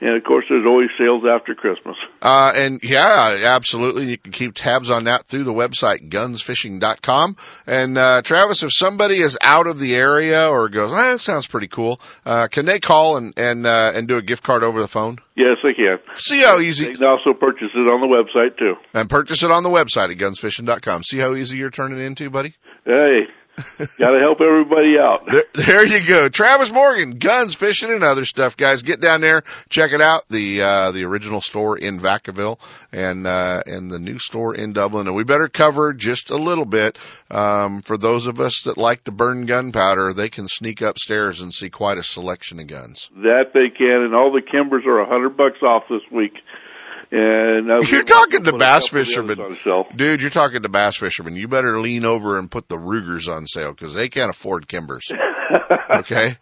And of course, there's always sales after Christmas.
Uh, and yeah, absolutely. You can keep tabs on that through the website, gunsfishing.com. And, uh, Travis, if somebody is out of the area or goes, ah, that sounds pretty cool, uh, can they call and, and, uh, and do a gift card over the phone?
Yes, they can.
See how easy.
They can also purchase it on the website too.
and purchase it on the website at gunsfishing.com. See how easy you're turning into, buddy?
Hey, got to help everybody out.
There, there you go. Travis Morgan, guns, fishing, and other stuff, guys. Get down there, check it out. The uh, the original store in Vacaville and uh, and the new store in Dublin. And we better cover just a little bit um, for those of us that like to burn gunpowder. They can sneak upstairs and see quite a selection of guns.
That they can, and all the Kimbers are a hundred bucks off this week. And I
You're talking to bass
couple of the
fishermen.
others on sale.
Dude, you're talking to bass fishermen. You better lean over and put the Rugers on sale because they can't afford Kimbers. Okay,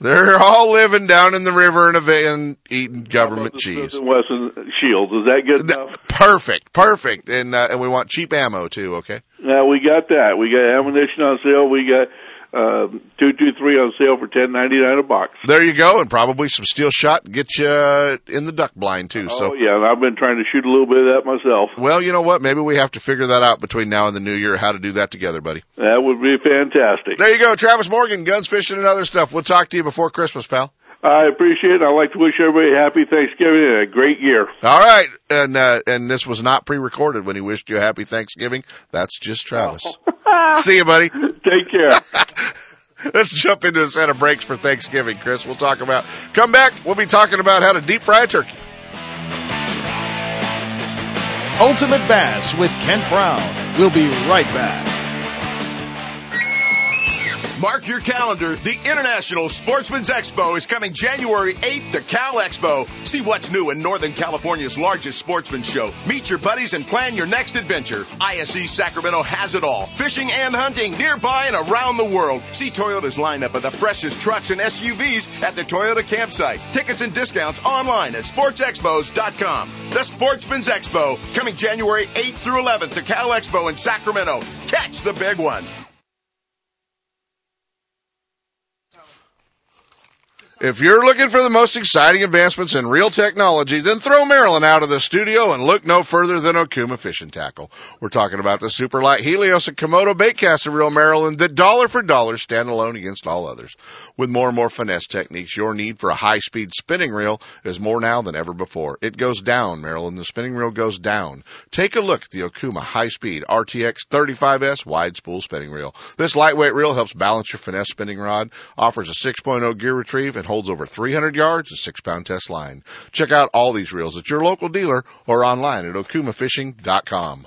they're all living down in the river in a van eating government cheese.
And Wesson shields. Is that good enough?
Perfect, perfect, and uh, and we want cheap ammo too. Okay,
Now we got that. We got ammunition on sale. We got two two three on sale for ten ninety nine a box.
there you go, and probably some steel shot get you uh, in the duck blind too. So,
oh yeah, I've been trying to shoot a little bit of that myself.
well, you know what? Maybe we have to figure that out between now and the new year. How to do that together, buddy?
That would be fantastic.
There you go, Travis Morgan, guns, fishing, and other stuff. We'll talk to you before Christmas, pal.
I appreciate it. I'd like to wish everybody a happy Thanksgiving and a great year.
All right, and uh, and this was not pre-recorded when he wished you a happy Thanksgiving. That's just Travis. See you, buddy.
Take care.
Let's jump into a set of breaks for Thanksgiving, Chris. We'll talk about. Come back. We'll be talking about how to deep fry a turkey.
Ultimate Bass with Kent Brown. We'll be right back.
Mark your calendar. The International Sportsman's Expo is coming January 8th to Cal Expo. See what's new in Northern California's largest sportsman show. Meet your buddies and plan your next adventure. ISE Sacramento has it all. Fishing and hunting nearby and around the world. See Toyota's lineup of the freshest trucks and SUVs at the Toyota campsite. Tickets and discounts online at sportsexpos.com. The Sportsman's Expo coming January 8th through 11th to Cal Expo in Sacramento. Catch the big one.
If you're looking for the most exciting advancements in reel technology, then throw Marilyn out of the studio and look no further than Okuma Fishing Tackle. We're talking about the super light Helios and Komodo baitcaster reel, Marilyn that dollar for dollar stand alone against all others. With more and more finesse techniques, your need for a high speed spinning reel is more now than ever before. It goes down, Marilyn. The spinning reel goes down. Take a look at the Okuma high speed RTX 35S wide spool spinning reel. This lightweight reel helps balance your finesse spinning rod, offers a 6.0 gear retrieve, and holds over 300 yards, a six pound test line. Check out all these reels at your local dealer or online at okumafishing.com.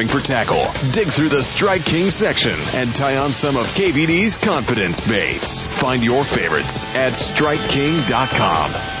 for tackle, dig through the Strike King section and tie on some of KVD's confidence baits. Find your favorites at StrikeKing.com.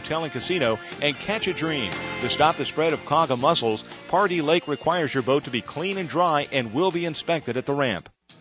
and Casino and catch a dream. To stop the spread of quagga mussels, Pardee Lake requires your boat to be clean and dry and will be inspected at the ramp.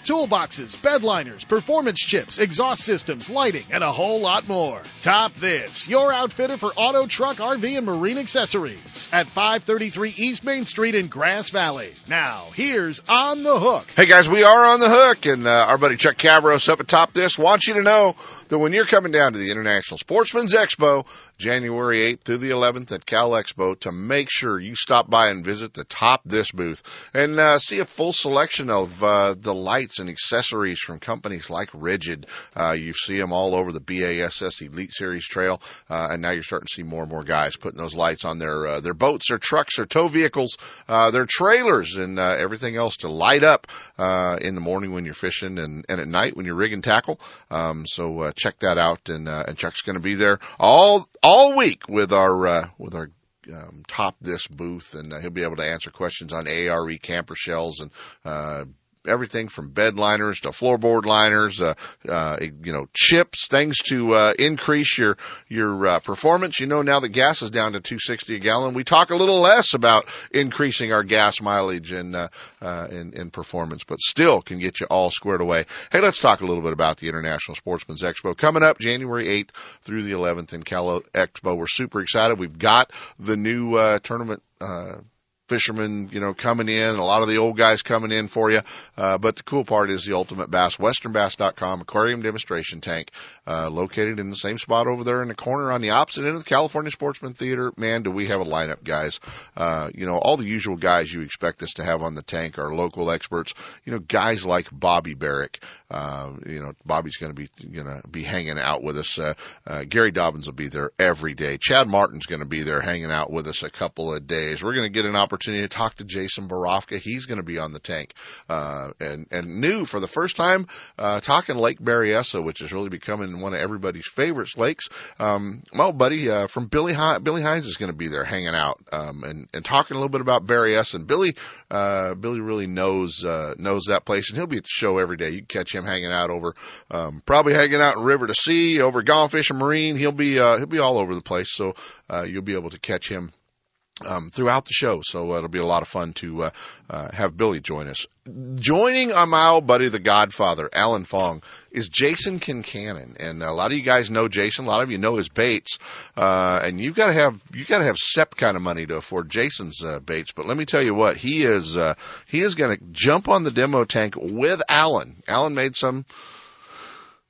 toolboxes, bed liners, performance chips, exhaust systems, lighting, and a whole lot more. Top This, your outfitter for auto, truck, RV, and marine accessories at 533 East Main Street in Grass Valley. Now, here's On the Hook.
Hey guys, we are on the hook, and uh, our buddy Chuck Cavros up at Top This wants you to know that when you're coming down to the International Sportsman's Expo, January 8th through the 11th at Cal Expo, to make sure you stop by and visit the Top This booth and uh, see a full selection of uh, the lights and accessories from companies like Rigid. Uh, you see them all over the BASS Elite Series trail, uh, and now you're starting to see more and more guys putting those lights on their uh, their boats, their trucks, their tow vehicles, uh, their trailers, and uh, everything else to light up uh, in the morning when you're fishing and, and at night when you're rigging tackle. Um, so uh, check that out, and uh, and Chuck's going to be there all all week with our uh, with our um, top this booth, and uh, he'll be able to answer questions on ARE camper shells and uh, everything from bed liners to floorboard liners, uh, uh, you know, chips, things to uh, increase your your uh, performance. You know, now that gas is down to 260 a gallon, we talk a little less about increasing our gas mileage and uh, uh, in, in performance, but still can get you all squared away. Hey, let's talk a little bit about the International Sportsman's Expo coming up January 8th through the 11th in Cal Expo. We're super excited. We've got the new uh, tournament. Uh, fishermen, you know, coming in, a lot of the old guys coming in for you. Uh, but the cool part is the Ultimate Bass, westernbass.com aquarium demonstration tank, uh, located in the same spot over there in the corner on the opposite end of the California Sportsman Theater. Man, do we have a lineup, guys. Uh, you know, all the usual guys you expect us to have on the tank are local experts. You know, guys like Bobby Barrack. Uh, you know, Bobby's going to be, going to be hanging out with us. Uh, uh, Gary Dobbins will be there every day. Chad Martin's going to be there hanging out with us a couple of days. We're going to get an opportunity to talk to Jason Borofka. He's going to be on the tank, uh, and, and new for the first time, uh, talking Lake Berryessa, which is really becoming one of everybody's favorites lakes. Um, my old buddy, uh, from Billy, Hi- Billy Hines is going to be there hanging out, um, and, and talking a little bit about Berryessa. And Billy, uh, Billy really knows, uh, knows that place and he'll be at the show every day. You can catch him hanging out over, um, probably hanging out in River to Sea over Gone Fishing Marine. He'll be, uh, he'll be all over the place. So, uh, you'll be able to catch him um, throughout the show. So uh, it'll be a lot of fun to uh, uh, have Billy join us. Joining our my old buddy, the Godfather, Alan Fong, is Jason Kincannon, and a lot of you guys know Jason. A lot of you know his baits, uh, and you've got to have you got to have SEP kind of money to afford Jason's uh, baits. But let me tell you what, he is uh, he is going to jump on the demo tank with Alan. Alan made some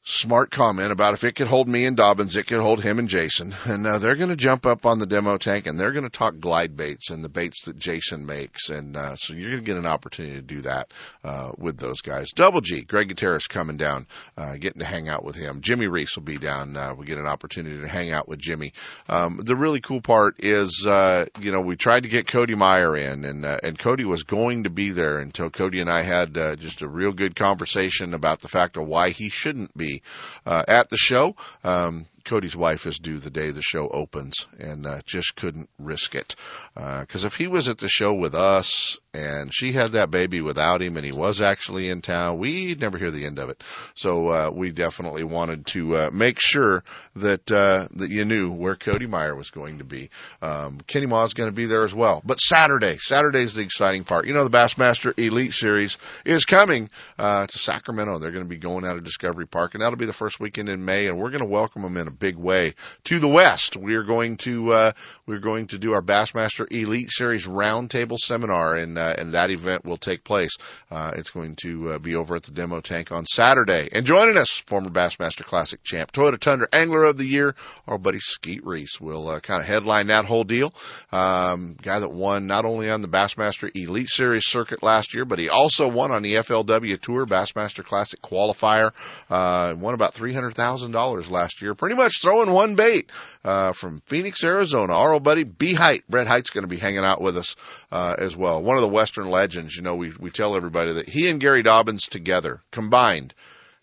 smart comment about if it could hold me and Dobbins, it could hold him and Jason. And uh, they're going to jump up on the demo tank and they're going to talk glide baits and the baits that Jason makes. And uh, so you're going to get an opportunity to do that uh, with those guys. Double G, Greg Gutierrez coming down, uh, getting to hang out with him. Jimmy Reese will be down. Uh, we get an opportunity to hang out with Jimmy. Um, the really cool part is, uh, you know, we tried to get Cody Meyer in, and and Cody was going to be there until Cody and I had just a real good conversation about the fact of why he shouldn't be uh, at the show. Um, Cody's wife is due the day the show opens, and uh, just couldn't risk it. Because uh, if he was at the show with us and she had that baby without him, and he was actually in town, we'd never hear the end of it. So uh, we definitely wanted to uh, make sure that uh, that you knew where Cody Meyer was going to be. Um, Kenny Maw is going to be there as well. But Saturday, Saturday is the exciting part. You know, the Bassmaster Elite Series is coming uh, to Sacramento. They're going to be going out of Discovery Park, and that'll be the first weekend in May, and we're going to welcome them in a big way to the west. We are going to uh, we're going to do our Bassmaster Elite Series roundtable seminar, and uh, and that event will take place. Uh, it's going to uh, be over at the demo tank on Saturday. And joining us, former Bassmaster Classic champ, Toyota Tundra Angler of the Year, our buddy Skeet Reese will uh, kind of headline that whole deal. Um, guy that won not only on the Bassmaster Elite Series circuit last year, but he also won on the FLW Tour Bassmaster Classic qualifier. Uh, won about three hundred thousand dollars last year. Pretty much throwing one bait uh, from Phoenix, Arizona. Our old buddy B Hite, Brett Hite's going to be hanging out with us uh, as well. One of the Western legends. You know, we we tell everybody that he and Gary Dobbins together combined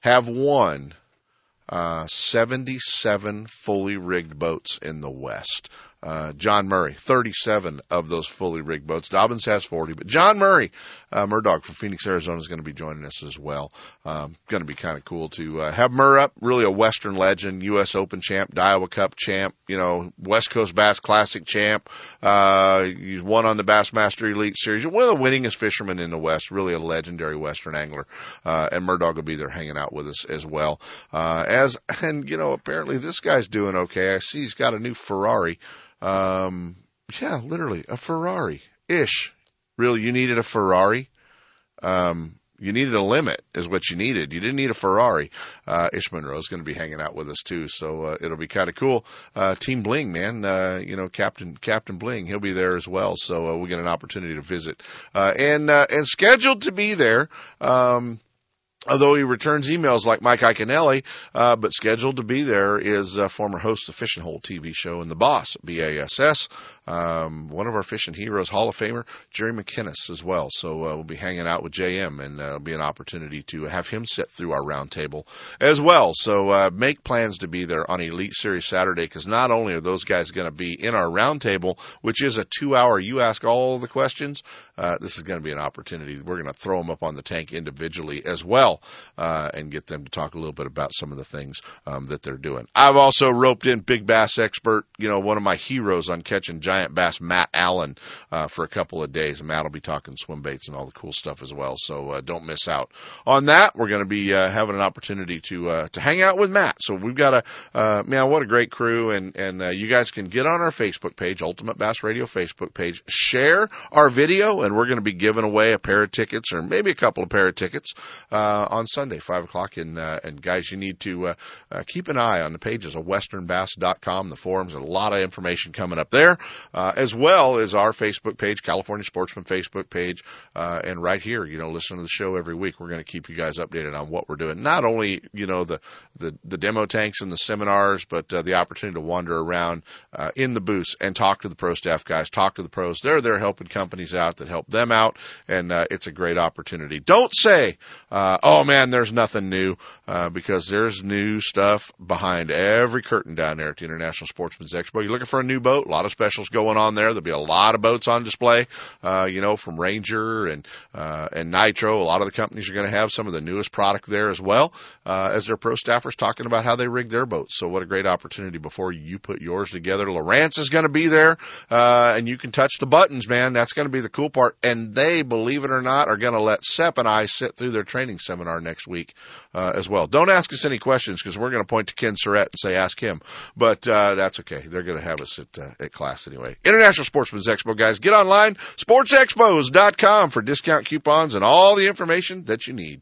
have won uh, 77 fully rigged boats in the West. Uh, John Murray, 37 of those fully rigged boats. Dobbins has 40, but John Murray, uh, Murdog from Phoenix, Arizona is going to be joining us as well. Um, going to be kind of cool to, uh, have Murr up, really a Western legend, U.S. Open champ, Iowa Cup champ, you know, West Coast Bass Classic champ. Uh, he's won on the Bassmaster Elite Series. One of the winningest fishermen in the West, really a legendary Western angler. Uh, and Murdog will be there hanging out with us as well. Uh, as, and you know, apparently this guy's doing okay. I see he's got a new Ferrari. Um, yeah, literally a Ferrari ish. Really, you needed a Ferrari. Um, you needed a limit is what you needed. You didn't need a Ferrari. Uh, Ish Monroe is going to be hanging out with us too. So, uh, it'll be kind of cool. Uh, Team Bling, man, uh, you know, Captain, Captain Bling, he'll be there as well. So, uh, we'll get an opportunity to visit, uh, and, uh, and scheduled to be there. Um, although he returns emails like Mike Iaconelli, uh, but scheduled to be there is uh, former host of the Fishing Hole TV show and the boss BASS, um, one of our fishing heroes, Hall of Famer, Jerry McKinnis as well. So uh, we'll be hanging out with JM and uh, it'll be an opportunity to have him sit through our roundtable as well. So uh, make plans to be there on Elite Series Saturday because not only are those guys going to be in our roundtable, which is a two-hour you ask all the questions, uh, this is going to be an opportunity. We're going to throw them up on the tank individually as well. uh, and get them to talk a little bit about some of the things um, that they're doing. I've also roped in big bass expert, you know, one of my heroes on catching giant bass, Matt Allen, uh, for a couple of days. And Matt will be talking swim baits and all the cool stuff as well. So uh, don't miss out on that. We're going to be uh, having an opportunity to uh, to hang out with Matt. So we've got a uh, man, what a great crew, and and uh, you guys can get on our Facebook page, Ultimate Bass Radio Facebook page, share our video, and we're going to be giving away a pair of tickets or maybe a couple of pair of tickets on Sunday, five o'clock. And and guys, you need to keep an eye on the pages of WesternBass.com, the forums, a lot of information coming up there, uh, as well as our Facebook page, California Sportsman Facebook page, uh, and right here, you know, listen to the show every week. We're going to keep you guys updated on what we're doing. Not only you know the the, the demo tanks and the seminars, but uh, the opportunity to wander around uh, in the booths and talk to the pro staff guys, talk to the pros. They're there helping companies out that help them out, and uh, it's a great opportunity. Don't say, uh, "Oh man, there's nothing new," uh, because there's new stuff behind every curtain down there at the International Sportsman's Expo. You're looking for a new boat, a lot of specials going on there. There'll be a lot of boats on display, uh, you know, from Ranger and uh, and Nitro. A lot of the companies are going to have some of the newest product there as well uh, as their pro staffers talking about how they rig their boats. So what a great opportunity before you put yours together. Lowrance is going to be there, uh, and you can touch the buttons, man. That's going to be the cool part. And they, believe it or not, are going to let Sep and I sit through their training seminar next week uh, as well. Don't ask us any questions because we're going to point to Ken Surratt and say ask him. But uh, that's okay. They're going to have us at uh, at class anyway. International Sportsman's Expo, guys. Get online sportsexpos.com for discount coupons and all the information that you need.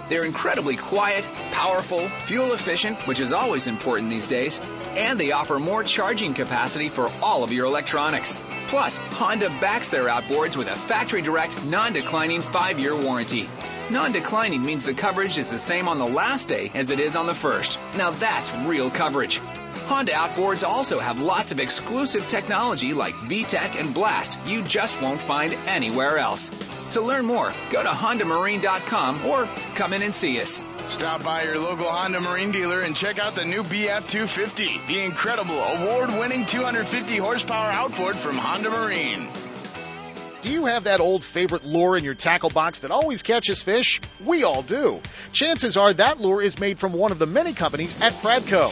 They're incredibly quiet, powerful, fuel efficient, which is always important these days, and they offer more charging capacity for all of your electronics. Plus, Honda backs their outboards with a factory direct, non declining 5 year warranty. Non declining means the coverage is the same on the last day as it is on the first. Now that's real coverage. Honda outboards also have lots of exclusive technology like VTEC and Blast you just won't find anywhere else. To learn more, go to HondaMarine.com or come in and see us.
Stop by your local Honda Marine dealer and check out the new BF 250, the incredible award winning 250 horsepower outboard from Honda Marine.
Do you have that old favorite lure in your tackle box that always catches fish? We all do. Chances are that lure is made from one of the many companies at Pradco.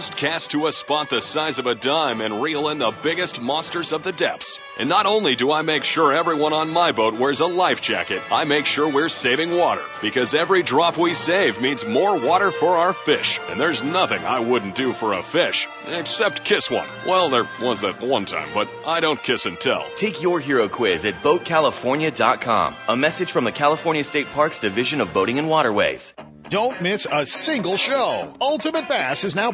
cast to a spot the size of a dime, and reel in the biggest monsters of the depths. And not only do I make sure everyone on my boat wears a life jacket, I make sure we're saving water. Because every drop we save means more water for our fish. And there's nothing I wouldn't do for a fish, except kiss one. Well, there was that one time, but I don't kiss and tell.
Take your hero quiz at BoatCalifornia.com. A message from the California State Parks Division of Boating and Waterways.
Don't miss a single show. Ultimate Bass is now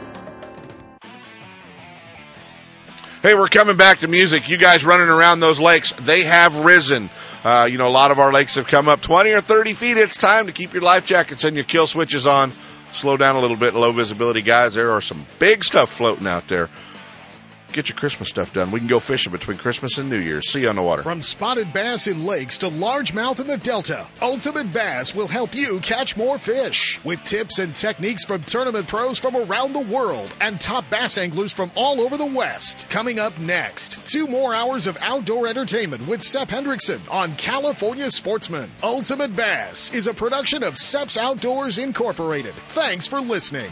Hey, we're coming back to music. You guys running around those lakes, they have risen. Uh, you know, a lot of our lakes have come up 20 or 30 feet. It's time to keep your life jackets and your kill switches on. Slow down a little bit, low visibility guys. There are some big stuff floating out there get your Christmas stuff done. We can go fishing between Christmas and New Year's. See you on the water.
From spotted bass in lakes to largemouth in the Delta, Ultimate Bass will help you catch more fish. With tips and techniques from tournament pros from around the world and top bass anglers from all over the West. Coming up next, two more hours of outdoor entertainment with Sep Hendrickson on California Sportsman. Ultimate Bass is a production of Sep's Outdoors Incorporated. Thanks for listening.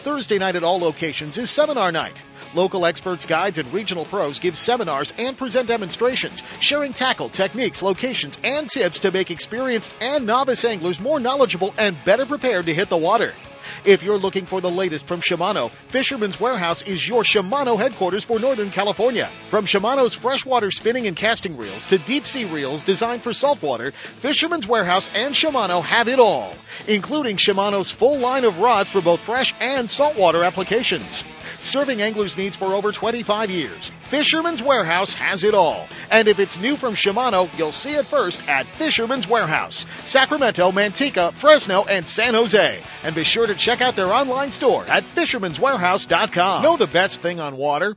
Thursday night at all locations is seminar night. Local experts, guides, and regional pros give seminars and present demonstrations, sharing tackle, techniques, locations, and tips to make experienced and novice anglers more knowledgeable and better prepared to hit the water. If you're looking for the latest from Shimano, Fisherman's Warehouse is your Shimano headquarters for Northern California. From Shimano's freshwater spinning and casting reels to deep sea reels designed for saltwater, Fisherman's Warehouse and Shimano have it all, including Shimano's full line of rods for both fresh and saltwater applications. Serving anglers' needs for over 25 years, Fisherman's Warehouse has it all. And if it's new from Shimano, you'll see it first at Fisherman's Warehouse, Sacramento, Manteca, Fresno, and San Jose. And be sure to check out their online store at fishermanswarehouse.com. Know the best thing on water?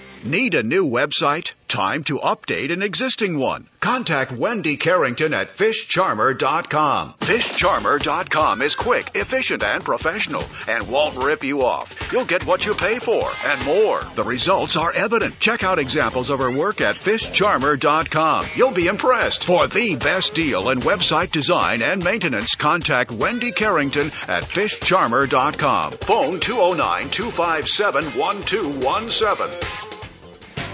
Need a new website? Time to update an existing one. Contact Wendy Carrington at fishcharmer.com. Fishcharmer.com is quick, efficient, and professional and won't rip you off. You'll get what you pay for and more. The results are evident. Check out examples of her work at fishcharmer.com. You'll be impressed. For the best deal in website design and maintenance, contact Wendy Carrington at fishcharmer.com. Phone 209 257 1217.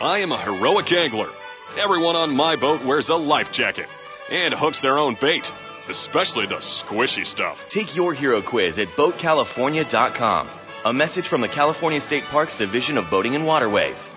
I am a heroic angler. Everyone on my boat wears a life jacket and hooks their own bait, especially the squishy stuff.
Take your hero quiz at BoatCalifornia.com. A message from the California State Parks Division of Boating and Waterways.